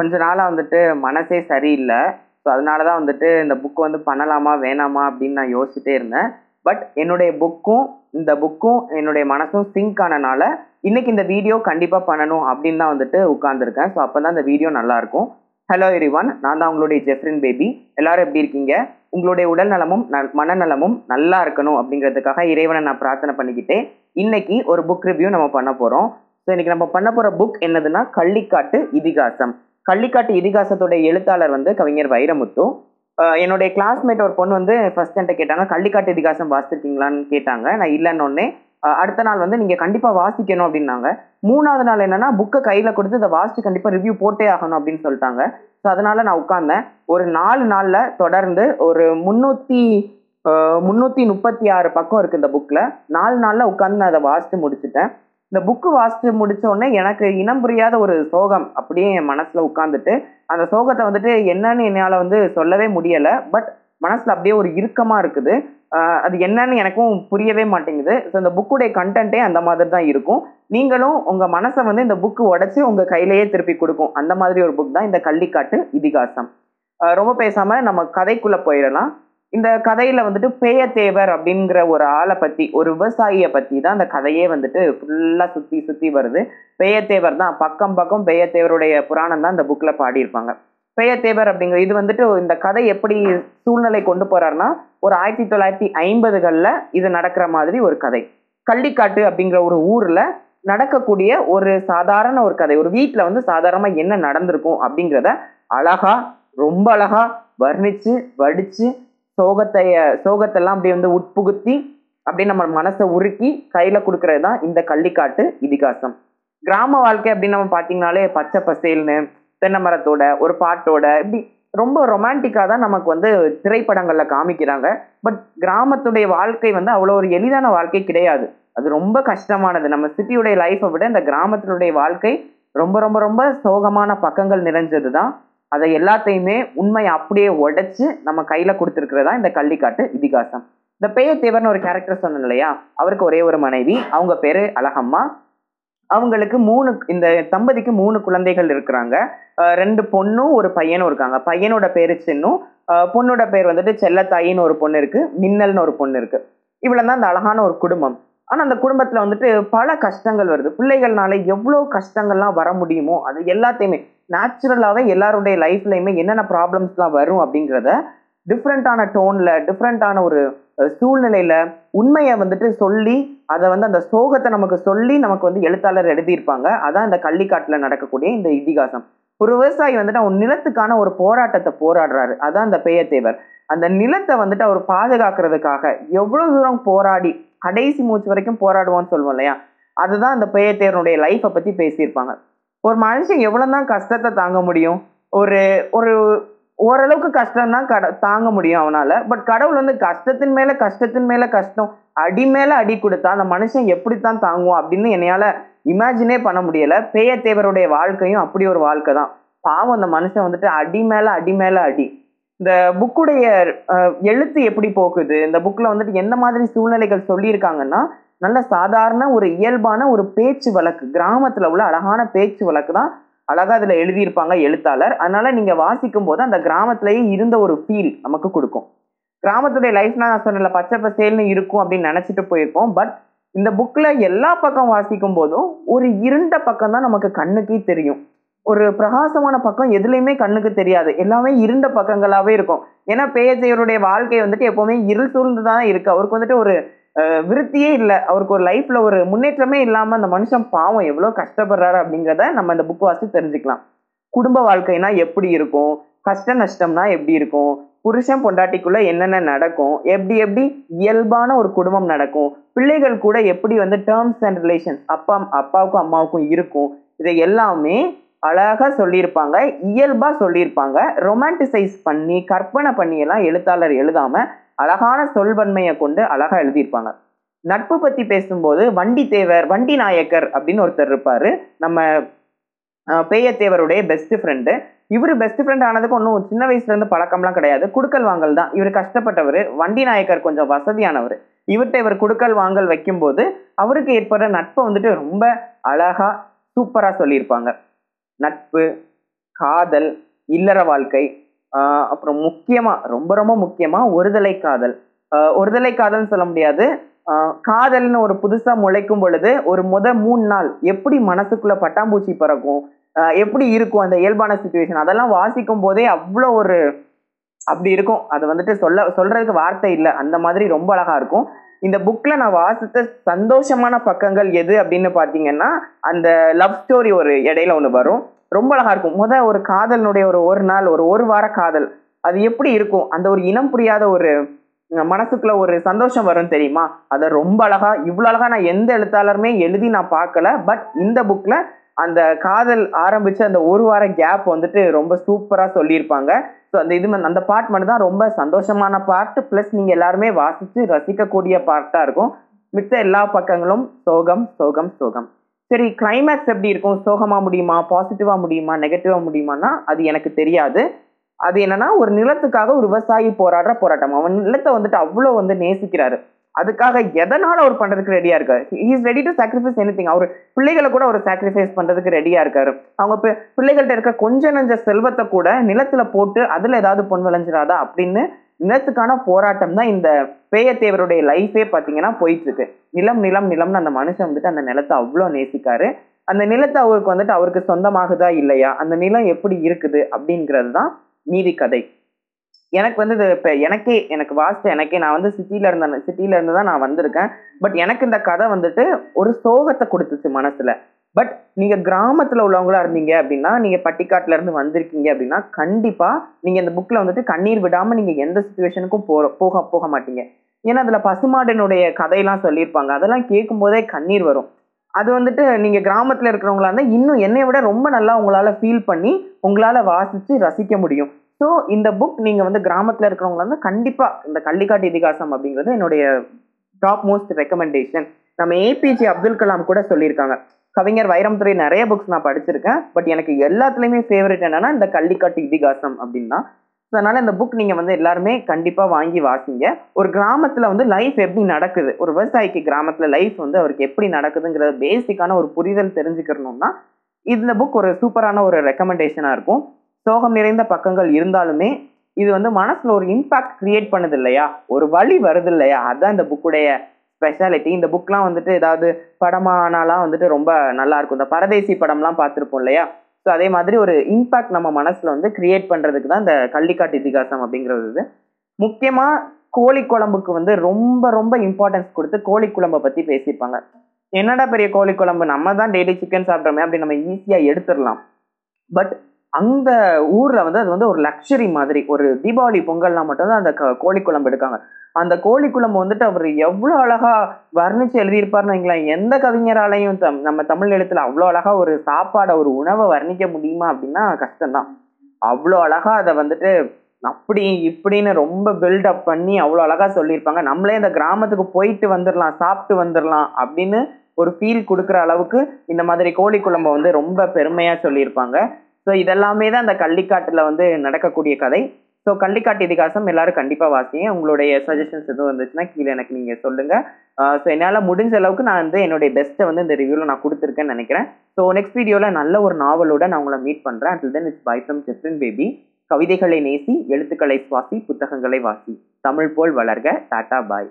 கொஞ்ச நாளாக வந்துட்டு மனசே சரியில்லை. ஸோ அதனால தான் வந்துட்டு இந்த புக் வந்து பண்ணலாமா வேணாமா அப்படின்னு நான் யோசிச்சுட்டே இருந்தேன். பட் என்னுடைய புக்கும் இந்த புக்கும் என்னுடைய மனசும் சிங்க் ஆனனால இன்னைக்கு இந்த வீடியோ கண்டிப்பாக பண்ணணும் அப்படின்னு தான் வந்துட்டு உட்காந்துருக்கேன் ஸோ அப்போ தான் இந்த வீடியோ நல்லாயிருக்கும். ஹலோ எரிவான் நான் தான் உங்களுடைய ஜெஃப்ரின் பேபி எல்லாரும் எப்படி இருக்கீங்க? உங்களுடைய உடல் நலமும் ந- மனநலமும் நல்லா இருக்கணும் அப்படிங்கிறதுக்காக இறைவனை நான் பிரார்த்தனை பண்ணிக்கிட்டே இன்னைக்கு ஒரு புக் ரிவ்யூ நம்ம பண்ண போகிறோம் ஸோ இன்னைக்கு நம்ம பண்ண போகிற புக் என்னதுன்னா கள்ளிக்காட்டு இதிகாசம். கள்ளிக்காட்டு இதிகாசத்தோட எழுத்தாளர் வந்து கவிஞர் வைரமுத்து. என்னுடைய கிளாஸ்மேட் ஒரு பொண்ணு வந்து ஃபர்ஸ்ட் என்கிட்ட கேட்டாங்க கள்ளிக்காட்டு இதிகாசம் வாசிச்சிருக்கீங்களான்னு கேட்டாங்க. நான் இல்லைன்னு அடுத்த நாள் வந்து நீங்கள் கண்டிப்பாக வாசிக்கணும் அப்படின்னாங்க. மூணாவது நாள் என்னன்னா புக்கை கையில் கொடுத்து இதை வாசிச்சு கண்டிப்பாக ரிவ்யூ போட்டே ஆகணும் அப்படின்னு சொல்லிட்டாங்க. ஸோ அதனால நான் உட்கார்ந்தேன். ஒரு நாலு நாளில் தொடர்ந்து ஒரு முந்நூற்றி முந்நூற்றி முப்பத்தி ஆறு பக்கம் இருக்குது இந்த புக்கில் நாலு நாளில் உட்காந்து நான் அதை வாசித்து முடிச்சுட்டேன். இந்த புக்கு வாசித்து முடிச்ச உடனே எனக்கு இனம் புரியாத ஒரு சோகம் அப்படியே என் மனசில் உட்காந்துட்டு அந்த சோகத்தை வந்துட்டு என்னன்னு என்னால் வந்து சொல்லவே முடியலை. பட் மனசில் அப்படியே ஒரு இறுக்கமாக இருக்குது. அது என்னன்னு எனக்கும் புரியவே மாட்டேங்குது. ஸோ இந்த புக்குடைய கண்டென்ட்டே அந்த மாதிரி தான் இருக்கும். நீங்களும் உங்கள் மனசை வந்து இந்த புக்கு உடச்சி உங்கள் கையிலேயே திருப்பி கொடுக்கும். அந்த மாதிரி ஒரு புக் தான் இந்த கள்ளிக்காட்டு இதிகாசம். ரொம்ப பேசாமல் நம்ம கதைக்குள்ளே போயிடலாம். இந்த கதையில் வந்துட்டு பேயத்தேவர் அப்படிங்கிற ஒரு ஆளை பற்றி ஒரு விவசாயியை பற்றி தான் அந்த கதையே வந்துட்டு ஃபுல்லாக சுற்றி சுற்றி வருது. பேயத்தேவர் தான். பக்கம் பக்கம் பேயத்தேவருடைய புராணம் தான் இந்த புக்கில் பாடியிருப்பாங்க. பேயத்தேவர் அப்படிங்கிற இது வந்துட்டு இந்த கதை எப்படி சூழ்நிலை கொண்டு போறாருன்னா ஒரு ஆயிரத்தி தொள்ளாயிரத்தி ஐம்பதுகளில் இது நடக்கிற மாதிரி ஒரு கதை. கள்ளிக்காட்டு அப்படிங்கிற ஒரு ஊரில் நடக்கக்கூடிய ஒரு சாதாரண ஒரு கதை. ஒரு வீட்டில் வந்து சாதாரணமாக என்ன நடந்திருக்கும் அப்படிங்கிறத அழகா ரொம்ப அழகா வர்ணிச்சு வடிச்சு சோகத்தை சோகத்தெல்லாம் அப்படி வந்து உட்புகுத்தி அப்படியே நம்ம மனசை உருக்கி கையில் கொடுக்கறது தான் இந்த கள்ளிக்காட்டு இதிகாசம். கிராம வாழ்க்கை அப்படின்னு நம்ம பார்த்தீங்கனாலே பச்சை பசேல்னு தென்னை மரத்தோட ஒரு பாட்டோட இப்படி ரொம்ப ரொமான்டிக்காக தான் நமக்கு வந்து திரைப்படங்களில் காமிக்கிறாங்க. பட் கிராமத்துடைய வாழ்க்கை வந்து அவ்வளோ ஒரு எளிதான வாழ்க்கை கிடையாது. அது ரொம்ப கஷ்டமானது. நம்ம சிட்டியுடைய லைஃப்பை விட இந்த கிராமத்தினுடைய வாழ்க்கை ரொம்ப ரொம்ப ரொம்ப சோகமான பக்கங்கள் நிறைஞ்சது தான் அதை எல்லாத்தையுமே உண்மையை அப்படியே உடைச்சு நம்ம கையில் கொடுத்துருக்கிறதா இந்த கள்ளிக்காட்டு இதிகாசம். இந்த பேயத்தேவர்னு ஒரு கேரக்டர் சொன்னேன் இல்லையா? அவருக்கு ஒரே ஒரு மனைவி. அவங்க பேரு அழகம்மா. அவங்களுக்கு மூணு இந்த தம்பதிக்கு மூணு குழந்தைகள் இருக்கிறாங்க. ரெண்டு பொண்ணும் ஒரு பையனும் இருக்காங்க. பையனோட பேரு சின்னும் பொண்ணோட பேர் வந்துட்டு செல்லத்தாயின்னு ஒரு பொண்ணு இருக்கு. மின்னல்னு ஒரு பொண்ணு இருக்கு. இவ்வளவு தான் அந்த அழகான ஒரு குடும்பம். ஆனா அந்த குடும்பத்துல வந்துட்டு பல கஷ்டங்கள் வருது. பிள்ளைகள்னால எவ்வளோ கஷ்டங்கள்லாம் வர முடியுமோ அது எல்லாத்தையுமே நேச்சுரலாகவே எல்லாருடைய லைஃப்லையுமே என்னென்ன ப்ராப்ளம்ஸ்லாம் வரும் அப்படிங்கிறத டிஃப்ரெண்ட்டான டோனில் டிஃப்ரெண்ட்டான ஒரு சூழ்நிலையில் உண்மையை வந்துட்டு சொல்லி அதை வந்து அந்த சோகத்தை நமக்கு சொல்லி நமக்கு வந்து எழுத்தாளர் எழுதியிருப்பாங்க. அதான் இந்த கள்ளிக்காட்டில் நடக்கக்கூடிய இந்த இதிகாசம். ஒரு விவசாயி வந்துட்டு அவன் நிலத்துக்கான ஒரு போராட்டத்தை போராடுறாரு. அதான் அந்த பேயத்தேவர் அந்த நிலத்தை வந்துட்டு அவர் பாதுகாக்கிறதுக்காக எவ்வளோ தூரம் போராடி கடைசி மூச்சு வரைக்கும் போராடுவான்னு சொல்லுவோம் இல்லையா? அதுதான் அந்த பேயத்தேவனுடைய லைஃப்பை பற்றி பேசியிருப்பாங்க. ஒரு மனுஷன் எவ்வளோதான் கஷ்டத்தை தாங்க முடியும்? ஒரு ஒரு ஓரளவுக்கு கஷ்டம் தான் கட தாங்க முடியும் அவனால. பட் கடவுள் வந்து கஷ்டத்தின் மேல கஷ்டத்தின் மேல கஷ்டம் அடி மேல அடி கொடுத்தா அந்த மனுஷன் எப்படித்தான் தாங்குவோம் அப்படின்னு என்னையால இமேஜினே பண்ண முடியல. பேயத்தேவருடைய வாழ்க்கையும் அப்படி ஒரு வாழ்க்கை தான். பாவம் அந்த மனுஷன் வந்துட்டு அடி மேல அடி மேல அடி. இந்த புக்குடைய எழுத்து எப்படி போகுது? இந்த புக்கில் வந்துட்டு எந்த மாதிரி சூழ்நிலைகள் சொல்லியிருக்காங்கன்னா நல்ல சாதாரண ஒரு இயல்பான ஒரு பேச்சு வழக்கு கிராமத்துல உள்ள அழகான பேச்சு வழக்கு தான் அழகா அதுல எழுதியிருப்பாங்க எழுத்தாளர். அதனால நீங்க வாசிக்கும் போது அந்த கிராமத்திலேயே இருந்த ஒரு ஃபீல் நமக்கு கொடுக்கும். கிராமத்துடைய லைஃப்னா நான் சொன்னல பச்சை பசேல்னு இருக்கும் அப்படின்னு நினைச்சிட்டு போயிருக்கோம் பட் இந்த புக்ல எல்லா பக்கம் வாசிக்கும் போதும் ஒரு இருண்ட பக்கம் தான் நமக்கு கண்ணுக்கே தெரியும். ஒரு பிரகாசமான பக்கம் எதுலையுமே கண்ணுக்கு தெரியாது. எல்லாமே இருண்ட பக்கங்களாவே இருக்கும். ஏன்னா பேயத்தையருடைய வாழ்க்கை வந்துட்டு எப்பவுமே இருள் சூழ்ந்து தான் இருக்கு. அவருக்கு வந்துட்டு ஒரு விருத்தியே இல்லை. அவருக்கு ஒரு லைஃப்ல ஒரு முன்னேற்றமே இல்லாம அந்த மனுஷன் பாவம் எவ்வளோ கஷ்டப்படுறாரு அப்படிங்கிறத நம்ம இந்த புக் வாசித்து தெரிஞ்சுக்கலாம். குடும்ப வாழ்க்கைனா எப்படி இருக்கும்? கஷ்ட நஷ்டம்னா எப்படி இருக்கும்? புருஷன் பொண்டாட்டிக்குள்ள என்னென்ன நடக்கும்? எப்படி எப்படி இயல்பான ஒரு குடும்பம் நடக்கும்? பிள்ளைகள் கூட எப்படி வந்து டேர்ம்ஸ் அண்ட் ரிலேஷன்ஸ் அப்பா அப்பாவுக்கும் அம்மாவுக்கும் இருக்கும்? இதை எல்லாமே அழகாக சொல்லியிருப்பாங்க இயல்பாக சொல்லியிருப்பாங்க. ரொமான்டிசைஸ் பண்ணி கற்பனை பண்ணியெல்லாம் எழுத்தாளர் எழுதாமல் அழகான சொல்வன்மையை கொண்டு அழகா எழுதியிருப்பாங்க. நட்பு பத்தி பேசும்போது வண்டி தேவர் வண்டி நாயக்கர் அப்படின்னு ஒருத்தர் இருப்பாரு. நம்ம பேயத்தேவருடைய பெஸ்ட் ஃப்ரெண்டு இவர் பெஸ்ட் ஃப்ரெண்ட் ஆனதுக்கு ஒன்றும் சின்ன வயசுல இருந்து பழக்கம்லாம் கிடையாது. குடுக்கல் வாங்கல் தான். இவர் கஷ்டப்பட்டவர். வண்டி நாயக்கர் கொஞ்சம் வசதியானவர். இவர்கிட்ட இவர் குடுக்கல் வாங்கல் வைக்கும்போது அவருக்கு ஏற்படுற நட்பை வந்துட்டு ரொம்ப அழகா சூப்பரா சொல்லியிருப்பாங்க. நட்பு காதல் இல்லற வாழ்க்கை அப்புறம் முக்கியமாக ரொம்ப ரொம்ப முக்கியமாக ஒருதலை காதல். ஒருதலை காதல்னு சொல்ல முடியாது. காதல்னு ஒரு புதுசாக முளைக்கும் பொழுது ஒரு முத மூணு நாள் எப்படி மனசுக்குள்ள பட்டாம்பூச்சி பறக்கும்? எப்படி இருக்கும் அந்த இயல்பான சுச்சுவேஷன் அதெல்லாம் வாசிக்கும் போதே அவ்வளோ ஒரு அப்படி இருக்கும். அது வந்துட்டு சொல்ல சொல்றதுக்கு வார்த்தை இல்லை. அந்த மாதிரி ரொம்ப அழகா இருக்கும். இந்த புக்ல நான் வாசித்த சந்தோஷமான பக்கங்கள் எது அப்படின்னு பாத்தீங்கன்னா அந்த லவ் ஸ்டோரி ஒரு இடையில ஒன்று வரும். ரொம்ப அழகா இருக்கும். முத ஒரு காதலினுடைய ஒரு ஒரு நாள் ஒரு ஒரு வார காதல் அது எப்படி இருக்கும்? அந்த ஒரு இனம் புரியாத ஒரு மனசுக்குள்ள ஒரு சந்தோஷம் வரும் தெரியுமா? அதை ரொம்ப அழகா இவ்வளோ அழகா நான் எந்த எழுத்தாளருமே எழுதி நான் பார்க்கல. பட் இந்த புக்ல அந்த காதல் ஆரம்பிச்ச அந்த ஒரு வார கேப் வந்துட்டு ரொம்ப சூப்பரா சொல்லியிருப்பாங்க. ஸோ அந்த இது அந்த பார்ட் மட்டும் தான் ரொம்ப சந்தோஷமான பார்ட் ப்ளஸ் நீங்க எல்லாருமே வாசிச்சு ரசிக்கக்கூடிய பார்ட்டா இருக்கும். மித்த எல்லா பக்கங்களும் சோகம் சோகம் சோகம். சரி கிளைமேக்ஸ் எப்படி இருக்கும்? சோகமாக முடியுமா? பாசிட்டிவாக முடியுமா? நெகட்டிவாக முடியுமான்னா அது எனக்கு தெரியாது. அது என்னன்னா ஒரு நிலத்துக்காக ஒரு விவசாயி போராடுற போராட்டம். அவன் நிலத்தை வந்துட்டு அவ்வளோ வந்து நேசிக்கிறாரு. அதுக்காக எதனால அவர் பண்றதுக்கு ரெடியா இருக்காரு? Is ready to sacrifice any அவர் பிள்ளைகளை கூட அவர் சாக்ரிஃபைஸ் பண்றதுக்கு ரெடியா இருக்காரு. அவங்க பிள்ளைகள்கிட்ட இருக்க கொஞ்ச நஞ்ச செல்வத்தை கூட நிலத்துல போட்டு அதுல ஏதாவது பொன் விளைஞ்சிடாதா? அப்படின்னு நிலத்துக்கான போராட்டம் தான் இந்த பேயத்தேவருடைய லைஃபே பார்த்தீங்கன்னா போயிட்டு இருக்கு நிலம் நிலம் நிலம்னு அந்த மனுஷன் வந்துட்டு அந்த நிலத்தை அவ்வளோ நேசிக்காரு. அந்த நிலத்தை அவருக்கு வந்துட்டு அவருக்கு சொந்தமாகுதா இல்லையா? அந்த நிலம் எப்படி இருக்குது அப்படிங்கிறது தான் மீதி கதை. எனக்கு வந்து இது இப்போ எனக்கே எனக்கு வாஸ்ட் எனக்கே நான் வந்து சிட்டியில் இருந்த சிட்டியில இருந்து தான் நான் வந்திருக்கேன். பட் எனக்கு இந்த கதை வந்துட்டு ஒரு சோகத்தை கொடுத்துச்சு மனசுல. பட் நீங்க கிராமத்துல உள்ளவங்களா இருந்தீங்க அப்படின்னா நீங்க பட்டிக்காட்டுல இருந்து வந்திருக்கீங்க அப்படின்னா கண்டிப்பா நீங்க இந்த புக்ல வந்துட்டு கண்ணீர் விடாம நீங்க எந்த சுச்சுவேஷனுக்கும் போற போக போக மாட்டீங்க. ஏன்னா அதுல பசுமாட்டினுடைய கதையெல்லாம் சொல்லியிருப்பாங்க. அதெல்லாம் கேட்கும் போதே கண்ணீர் வரும். அது வந்துட்டு நீங்க கிராமத்துல இருக்கிறவங்களா இருந்தா இன்னும் என்னை விட ரொம்ப நல்லா உங்களால ஃபீல் பண்ணி உங்களால வாசிச்சு ரசிக்க முடியும். ஸோ இந்த புக் நீங்க வந்து கிராமத்துல இருக்கிறவங்களா இருந்தா கண்டிப்பா இந்த கள்ளிக்காட்டு இதிகாசம் அப்படிங்கிறது என்னுடைய டாப் மோஸ்ட் ரெக்கமெண்டேஷன் நம்ம ஏபிஜே அப்துல் கலாம் கூட சொல்லியிருக்காங்க. கவிஞர் வைரம்துறை நிறைய புக்ஸ் நான் படிச்சிருக்கேன். பட் எனக்கு எல்லாத்துலேயுமே ஃபேவரட் என்னன்னா இந்த கள்ளிக்காட்டு இதிகாசம் அப்படின்னா அதனால இந்த புக் நீங்க வந்து எல்லாருமே கண்டிப்பா வாங்கி வாசிங்க. ஒரு கிராமத்துல வந்து லைஃப் எப்படி நடக்குது? ஒரு விவசாயிக்கு கிராமத்துல லைஃப் வந்து அவருக்கு எப்படி நடக்குதுங்கிறத பேசிக்கான ஒரு புரிதல் தெரிஞ்சுக்கணும்னா இந்த புக் ஒரு சூப்பரான ஒரு ரெக்கமெண்டேஷனா இருக்கும். சோகம் நிறைந்த பக்கங்கள் இருந்தாலுமே இது வந்து மனசுல ஒரு இம்பாக்ட் கிரியேட் பண்ணுது இல்லையா? ஒரு வழி வருது இல்லையா? அதான் இந்த புக்குடைய ஸ்பெஷாலிட்டி இந்த புக்லாம் வந்துட்டு ஏதாவது படமானாலாம் வந்துட்டு ரொம்ப நல்லா இருக்கும் இந்த பரதேசி படம்லாம் பார்த்துருப்போம் இல்லையா? ஸோ அதே மாதிரி ஒரு இம்பாக்ட் நம்ம மனசில் வந்து கிரியேட் பண்ணுறதுக்கு தான் இந்த கள்ளிக்காட்டு இதிகாசம் அப்படிங்கிறது இது. முக்கியமா கோழி குழம்புக்கு வந்து ரொம்ப ரொம்ப இம்பார்ட்டன்ஸ் கொடுத்து கோழி குழம்பை பற்றி பேசியிருப்பாங்க. என்னடா பெரிய கோழி குழம்பு? நம்ம தான் டெய்லி சிக்கன் சாப்பிட்றோமே அப்படி நம்ம ஈஸியாக எடுத்துடலாம். பட் அந்த ஊரில் வந்து அது வந்து ஒரு லக்ஸரி மாதிரி. ஒரு தீபாவளி பொங்கல்னா மட்டும்தான் அந்த க- கோழி குழம்பு எடுக்காங்க. அந்த கோழி வந்துட்டு அவர் எவ்வளோ அழகா வர்ணிச்சு எழுதியிருப்பாருன்னு வைங்களேன். எந்த கவிஞராலையும் தம் நம்ம தமிழ் எழுத்துல அவ்வளோ அழகா ஒரு சாப்பாடை ஒரு உணவை வர்ணிக்க முடியுமா அப்படின்னா கஷ்டம்தான். அவ்வளோ அழகா அதை வந்துட்டு அப்படி இப்படின்னு ரொம்ப பில்டப் பண்ணி அவ்வளோ அழகா சொல்லியிருப்பாங்க. நம்மளே இந்த கிராமத்துக்கு போயிட்டு வந்துடலாம் சாப்பிட்டு வந்துடலாம் அப்படின்னு ஒரு ஃபீல் கொடுக்குற அளவுக்கு இந்த மாதிரி கோழி குழம்பை வந்து ரொம்ப பெருமையா சொல்லியிருப்பாங்க. ஸோ இதெல்லாமே தான் அந்த கள்ளிக்காட்டில் வந்து நடக்கக்கூடிய கதை. ஸோ கள்ளிக்காட்டு இதிகாசம் எல்லாரும் கண்டிப்பாக வாசிங்க. உங்களுடைய சஜஷன்ஸ் எதுவும் இருந்துச்சுன்னா கீழே எனக்கு நீங்கள் சொல்லுங்கள் ஸோ என்னால் முடிஞ்ச அளவுக்கு நான் வந்து என்னுடைய பெஸ்ட்டை வந்து இந்த ரிவ்யூவில் நான் கொடுத்துருக்கேன்னு நினைக்கிறேன். ஸோ நெக்ஸ்ட் வீடியோவில் நல்ல ஒரு நாவலோட நான் உங்களை மீட் பண்ணுறேன் and then it's bye from Jeffrin Baby கவிதைகளை நேசி எழுத்துக்களை சுவாசி புத்தகங்களை வாசி. தமிழ் போல் வளர்க. Tata bye.